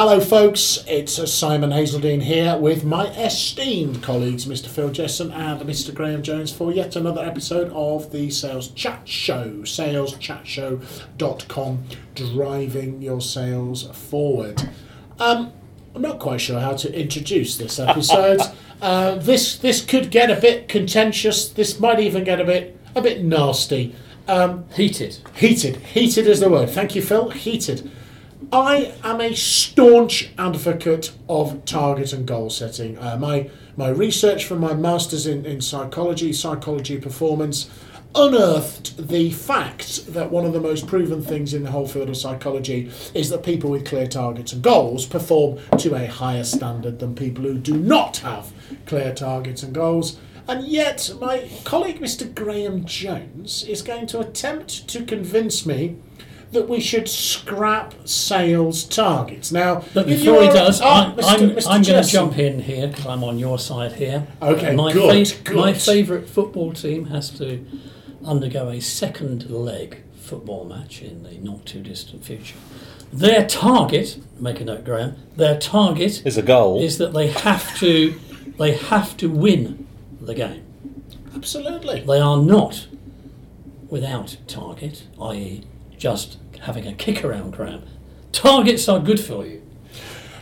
Hello, folks. It's uh, Simon Hazeldine here with my esteemed colleagues, Mr. Phil Jesson and Mr. Graham Jones, for yet another episode of the Sales Chat Show. SalesChatShow.com, driving your sales forward. Um, I'm not quite sure how to introduce this episode. uh, this this could get a bit contentious. This might even get a bit a bit nasty. Um, Heated. Heated. Heated is the word. Thank you, Phil. Heated. I am a staunch advocate of target and goal setting. Uh, my my research from my masters in, in psychology, psychology performance, unearthed the fact that one of the most proven things in the whole field of psychology is that people with clear targets and goals perform to a higher standard than people who do not have clear targets and goals. And yet, my colleague Mr. Graham Jones is going to attempt to convince me that we should scrap sales targets. Now, But before he does, I'm, I'm, I'm going to jump in here because I'm on your side here. Okay, my good, fav- good. My favourite football team has to undergo a second leg football match in the not too distant future. Their target, make a note, Graham. Their target is a goal. is that they have to, they have to win the game. Absolutely. They are not without target, i.e., just having a kick around, Graham. Targets are good for you.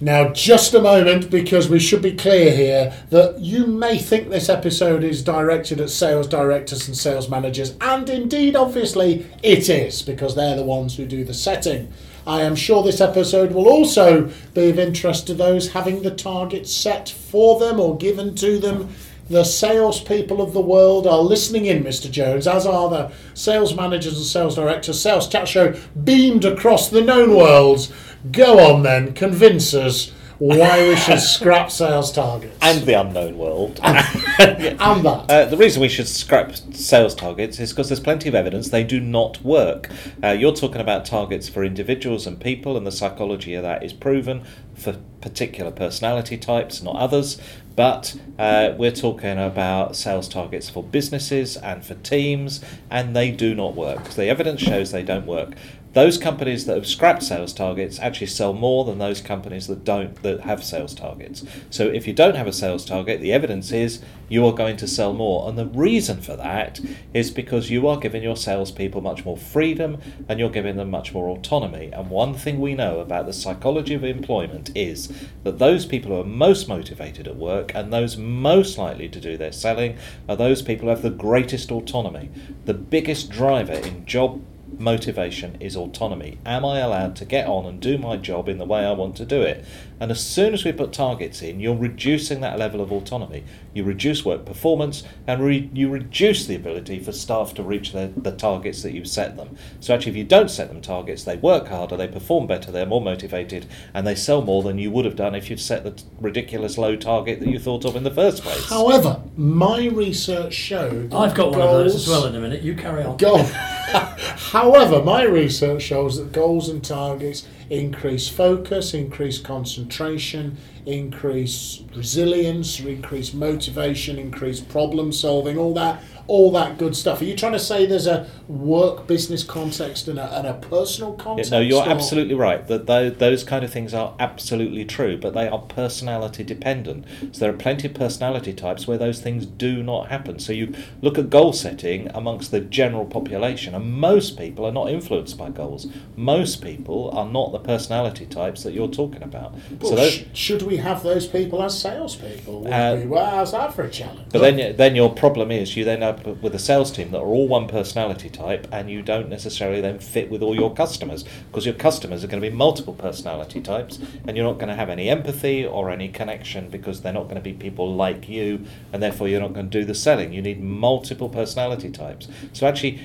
Now, just a moment, because we should be clear here that you may think this episode is directed at sales directors and sales managers, and indeed, obviously, it is, because they're the ones who do the setting. I am sure this episode will also be of interest to those having the targets set for them or given to them. The salespeople of the world are listening in, Mr. Jones, as are the sales managers and sales directors. Sales Chat Show beamed across the known worlds. Go on then, convince us why we should scrap sales targets. and the unknown world. and that. Uh, the reason we should scrap sales targets is because there's plenty of evidence they do not work. Uh, you're talking about targets for individuals and people, and the psychology of that is proven for particular personality types, not others. But uh, we're talking about sales targets for businesses and for teams, and they do not work. The evidence shows they don't work. Those companies that have scrapped sales targets actually sell more than those companies that don't that have sales targets. So if you don't have a sales target, the evidence is you are going to sell more. And the reason for that is because you are giving your salespeople much more freedom and you're giving them much more autonomy. And one thing we know about the psychology of employment is that those people who are most motivated at work and those most likely to do their selling are those people who have the greatest autonomy. The biggest driver in job motivation is autonomy. Am I allowed to get on and do my job in the way I want to do it? And as soon as we put targets in, you're reducing that level of autonomy. You reduce work performance and re- you reduce the ability for staff to reach their, the targets that you've set them. So, actually, if you don't set them targets, they work harder, they perform better, they're more motivated, and they sell more than you would have done if you'd set the t- ridiculous low target that you thought of in the first place. However, my research showed. I've got one of those as well in a minute. You carry on. Goal. However, my research shows that goals and targets increase focus, increase concentration, increase resilience, increase motivation, increase problem solving, all that, all that good stuff. Are you trying to say there's a work business context and a, and a personal Yeah, context? no, you're or- absolutely right. That those kind of things are absolutely true, but they are personality dependent. So there are plenty of personality types where those things do not happen. So you look at goal setting amongst the general population, and most people are not influenced by goals. Most people are not the personality types that you're talking about. Well, so those, sh- should we have those people as salespeople? Would Uh, we? Well, how's that for a challenge? But then, then your problem is you then up with a sales team that are all one personality type, and you don't necessarily then fit with all your customers because your customers are going to be multiple personality types, and you're not going to have any empathy or any connection because they're not going to be people like you, and therefore you're not going to do the selling. You need multiple personality types. So actually.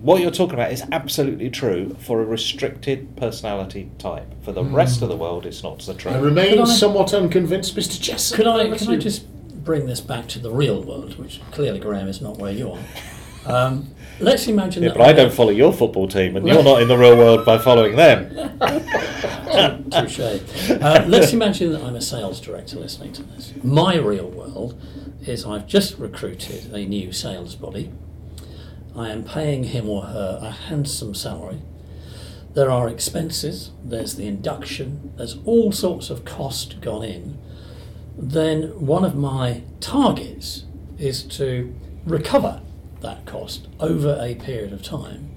What you're talking about is absolutely true for a restricted personality type. For the rest of the world, it's not so true. I remain Could I- somewhat unconvinced, Mr. Jessup. Could I can to I just bring this back to the real world, which clearly, Graham, is not where you are. Um, let's imagine Yeah, that but I don't follow your football team, and you're not in the real world by following them. Touche. Uh, let's imagine that I'm a sales director listening to this. My real world is I've just recruited a new sales body. I am paying him or her a handsome salary. There are expenses, there's the induction, there's all sorts of cost gone in. Then one of my targets is to recover that cost over a period of time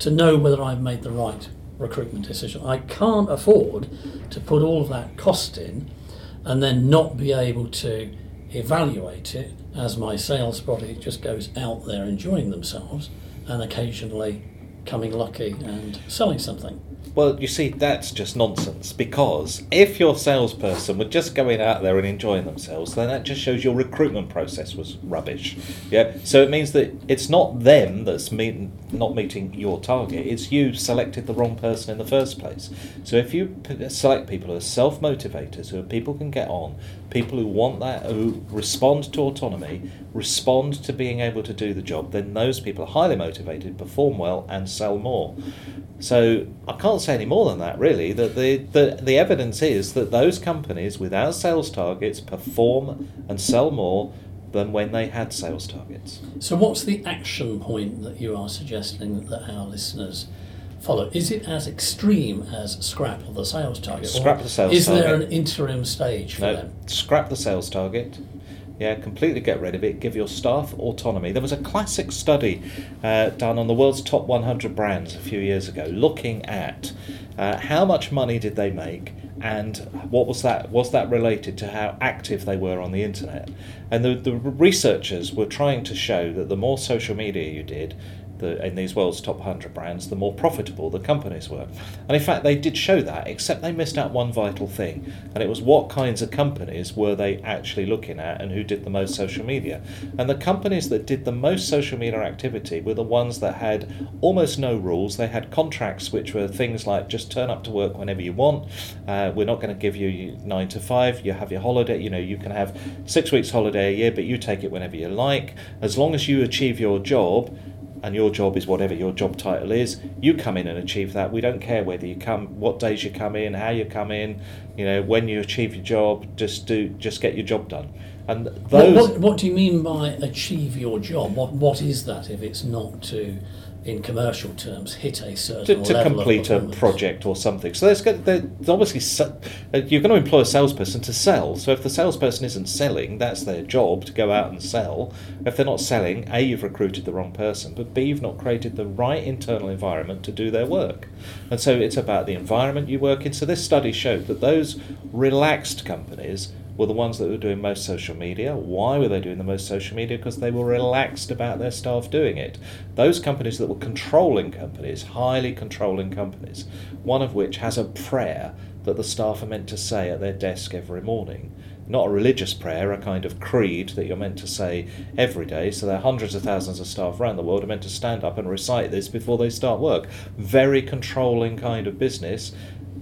to know whether I've made the right recruitment decision. I can't afford to put all of that cost in and then not be able to evaluate it as my sales body just goes out there enjoying themselves and occasionally coming lucky and selling something. Well, you see, that's just nonsense because if your salesperson were just going out there and enjoying themselves, then that just shows your recruitment process was rubbish. Yeah, so it means that it's not them that's meet, not meeting your target; it's you selected the wrong person in the first place. So if you select people who are self motivators, who people can get on, people who want that, who respond to autonomy, respond to being able to do the job, then those people are highly motivated, perform well, and sell more. So I can't say any more than that, really. That the, the, the evidence is that those companies without sales targets perform and sell more than when they had sales targets. So, what's the action point that you are suggesting that our listeners follow? Is it as extreme as scrap the sales target? Scrap the sales target. Is there an interim stage for No, them? scrap the sales target. Yeah, completely get rid of it. Give your staff autonomy. There was a classic study uh, done on the world's top 100 brands a few years ago, looking at uh, how much money did they make and what was that was that related to how active they were on the internet. And the, the researchers were trying to show that the more social media you did, the, in these world's top 100 brands, the more profitable the companies were. And in fact, they did show that, except they missed out one vital thing, and it was what kinds of companies were they actually looking at and who did the most social media. And the companies that did the most social media activity were the ones that had almost no rules. They had contracts which were things like just turn up to work whenever you want, uh, we're not going to give you nine to five, you have your holiday, you know, you can have six weeks holiday a year, but you take it whenever you like. As long as you achieve your job, and your job is whatever your job title is, you come in and achieve that. We don't care whether you come, what days you come in, how you come in, you know, when you achieve your job, just do, just get your job done. And What, those, what, what do you mean by achieve your job? What What is that if it's not to, in commercial terms, hit a certain to, to complete a project or something. So there's, there's obviously uh, you're going to employ a salesperson to sell. So if the salesperson isn't selling, that's their job to go out and sell. If they're not selling, a you've recruited the wrong person, but b you've not created the right internal environment to do their work. And so it's about the environment you work in. So this study showed that those relaxed companies were the ones that were doing most social media. Why were they doing the most social media? Because they were relaxed about their staff doing it. Those companies that were controlling companies, highly controlling companies, one of which has a prayer that the staff are meant to say at their desk every morning. Not a religious prayer, a kind of creed that you're meant to say every day. So there are hundreds of thousands of staff around the world are meant to stand up and recite this before they start work. Very controlling kind of business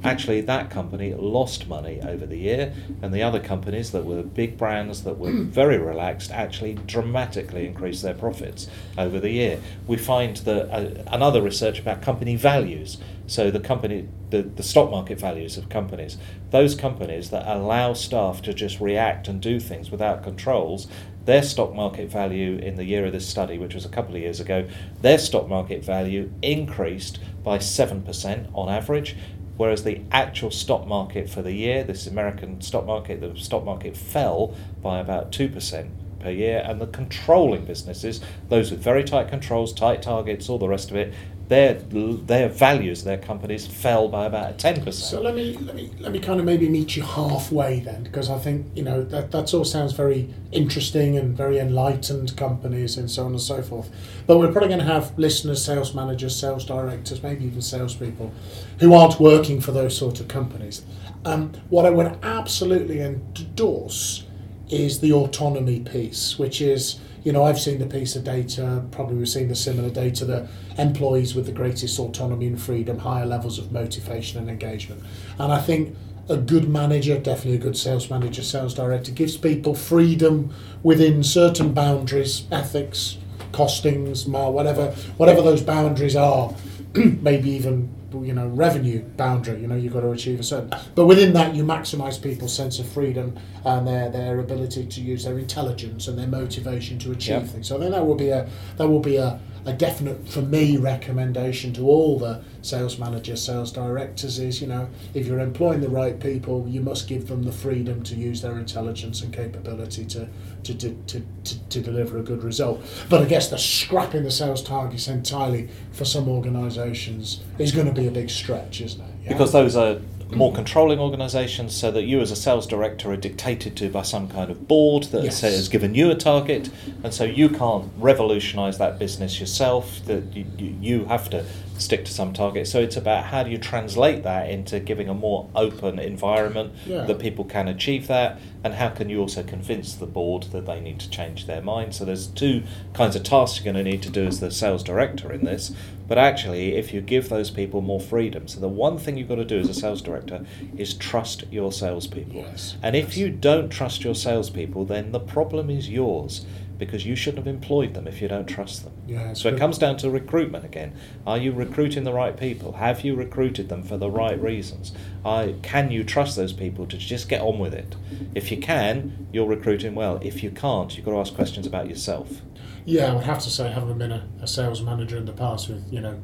actually that company lost money over the year and the other companies that were big brands that were very relaxed actually dramatically increased their profits over the year. We find that uh, another research about company values. So the company the, the stock market values of companies those companies that allow staff to just react and do things without controls their stock market value in the year of this study, which was a couple of years ago, their stock market value increased by 7% on average, whereas the actual stock market for the year, this American stock market, the stock market fell by about 2% per year, and the controlling businesses, those with very tight controls, tight targets, all the rest of it, their their values, their companies fell by about ten percent. So let me let me let me kind of maybe meet you halfway then, because I think you know that that all sounds very interesting and very enlightened companies and so on and so forth. But we're probably going to have listeners, sales managers, sales directors, maybe even salespeople, who aren't working for those sort of companies. Um, what I would absolutely endorse is the autonomy piece, which is you know I've seen the piece of data, probably we've seen the similar data that employees with the greatest autonomy and freedom, higher levels of motivation and engagement, and I think a good manager, definitely a good sales manager, sales director, gives people freedom within certain boundaries, ethics, costings, whatever whatever those boundaries are, maybe even you know revenue boundary. You know you've got to achieve a certain, but within that you maximise people's sense of freedom and their their ability to use their intelligence and their motivation to achieve Yep. things. So I think that will be a that will be a, a definite for me recommendation to all the sales managers, sales directors is you know if you're employing the right people, you must give them the freedom to use their intelligence and capability to to, to, to, to, to deliver a good result. But I guess the scrapping the sales targets entirely for some organisations is going to be a big stretch, isn't it? Yeah? Because those are more mm. controlling organisations, so that you as a sales director are dictated to by some kind of board that Yes. has given you a target, and so you can't revolutionise that business yourself. That you, you, you have to stick to some target. So it's about how do you translate that into giving a more open environment Yeah. that people can achieve that, and how can you also convince the board that they need to change their mind? So there's two kinds of tasks you're going to need to do as the sales director in this. But actually, if you give those people more freedom, so the one thing you've got to do as a sales director is trust your salespeople. Yes, And if you don't trust your salespeople, then the problem is yours because you shouldn't have employed them if you don't trust them. Yeah, so it comes down to recruitment again. Are you recruiting the right people? Have you recruited them for the right reasons? I, can you trust those people to just get on with it? If you can, you're recruiting well. If you can't, you've got to ask questions about yourself. Yeah, I would have to say, having been a, a sales manager in the past with, you know,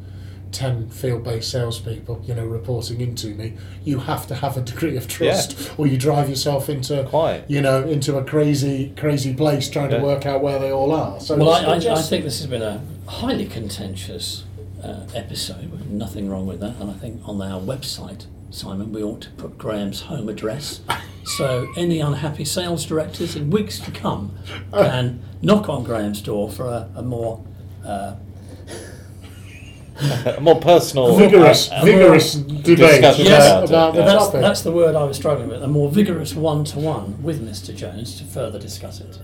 10 field based salespeople, you know, reporting into me, you have to have a degree of trust or you drive yourself into, Quite. you know, into a crazy, crazy place trying Yeah. to work out where they all are. So Well, it's I, I, I just- think this has been a highly contentious uh, episode. with Nothing wrong with that. And I think on our website, Simon, we ought to put Graham's home address. So any unhappy sales directors in weeks to come can knock on Graham's door for a, a more uh, a more personal, vigorous, uh, vigorous debate discussion about, about about the yeah. that's, topic. that's the word I was struggling with. A more vigorous one-to-one with Mr. Jones to further discuss it.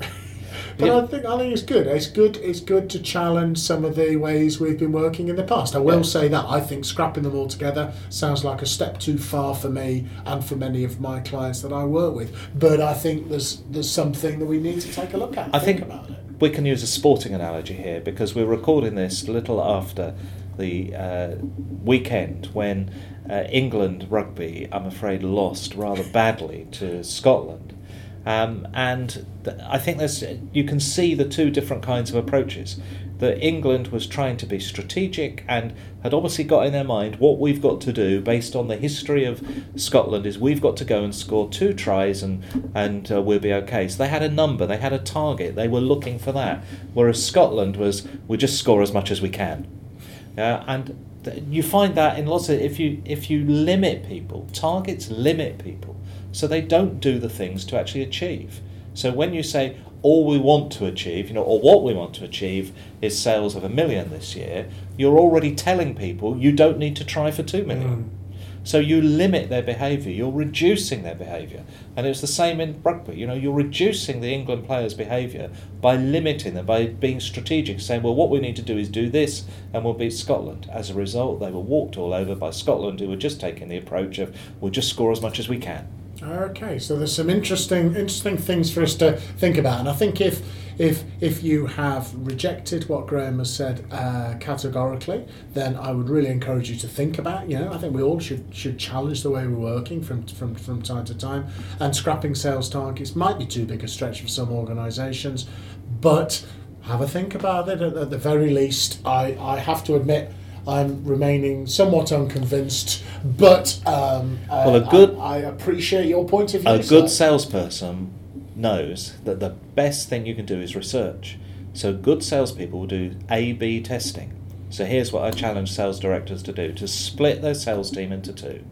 But Yeah. I think I think it's good. It's good. It's good to challenge some of the ways we've been working in the past. I will Yeah. say that I think scrapping them all together sounds like a step too far for me and for many of my clients that I work with. But I think there's there's something that we need to take a look at. I think about it. we can use a sporting analogy here because we're recording this a little after the uh, weekend when uh, England rugby, I'm afraid, lost rather badly to Scotland. Um, and th- I think there's you can see the two different kinds of approaches. That England was trying to be strategic and had obviously got in their mind what we've got to do based on the history of Scotland is we've got to go and score two tries and and uh, we'll be okay. So they had a number, they had a target, they were looking for that. Whereas Scotland was we just score as much as we can. Uh, and th- you find that in lots of if you if you limit people, targets limit people, so they don't do the things to actually achieve. So when you say all we want to achieve, you know, or what we want to achieve is sales of a million this year, you're already telling people you don't need to try for two million. So you limit their behaviour, you're reducing their behaviour. And it's the same in rugby, you know, you're reducing the England players' behaviour by limiting them, by being strategic, saying, well, what we need to do is do this and we'll beat Scotland. As a result, they were walked all over by Scotland, who were just taking the approach of, we'll just score as much as we can. Okay, so there's some interesting interesting things for us to think about, and I think if if if you have rejected what Graham has said uh, categorically, then I would really encourage you to think about. You know, I think we all should should challenge the way we're working from from from time to time, and scrapping sales targets might be too big a stretch for some organisations, but have a think about it. At, at the very least, I I have to admit. I'm remaining somewhat unconvinced, but um, Well, a good- I, I appreciate your point of view. A good salesperson knows that the best thing you can do is research. So good salespeople will do A B testing. So here's what I challenge sales directors to do to split their sales team into two.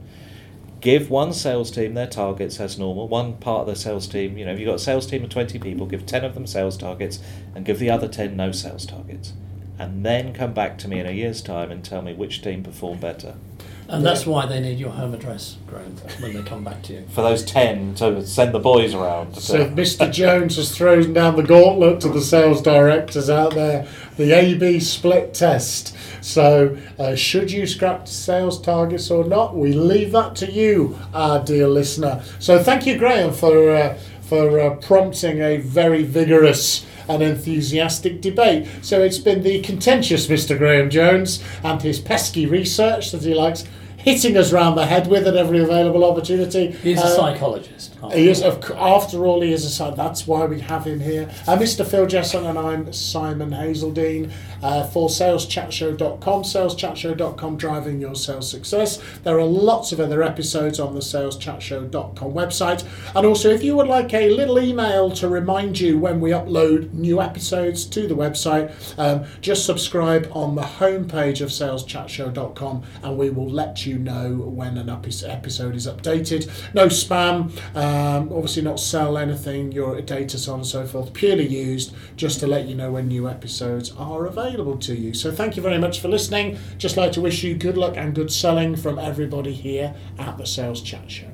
Give one sales team their targets as normal, one part of the sales team, you know, if you've got a sales team of 20 people, give 10 of them sales targets and give the other 10 no sales targets. and then come back to me in a year's time and tell me which team performed better. And that's why they need your home address, Graham, when they come back to you. For those 10 to send the boys around. So if Mr. Jones has thrown down the gauntlet to the sales directors out there, the A-B split test. So uh, should you scrap sales targets or not? We leave that to you, our dear listener. So thank you, Graham, for uh, for uh, prompting a very vigorous and enthusiastic debate. So it's been the contentious Mr. Graham Jones and his pesky research that he likes hitting us round the head with at every available opportunity. He's a Uh, psychologist. After he is, all. of, after all, he is a son. That's why we have him here. Uh, Mr. Phil Jesson and I'm Simon Hazeldine uh, for saleschatshow.com. Saleschatshow.com, driving your sales success. There are lots of other episodes on the saleschatshow.com website. And also, if you would like a little email to remind you when we upload new episodes to the website, um, just subscribe on the homepage of saleschatshow.com and we will let you know when an episode is updated. No spam, um, obviously not sell anything, your data, so on and so forth, purely used just to let you know when new episodes are available to you. So thank you very much for listening. Just like to wish you good luck and good selling from everybody here at the Sales Chat Show.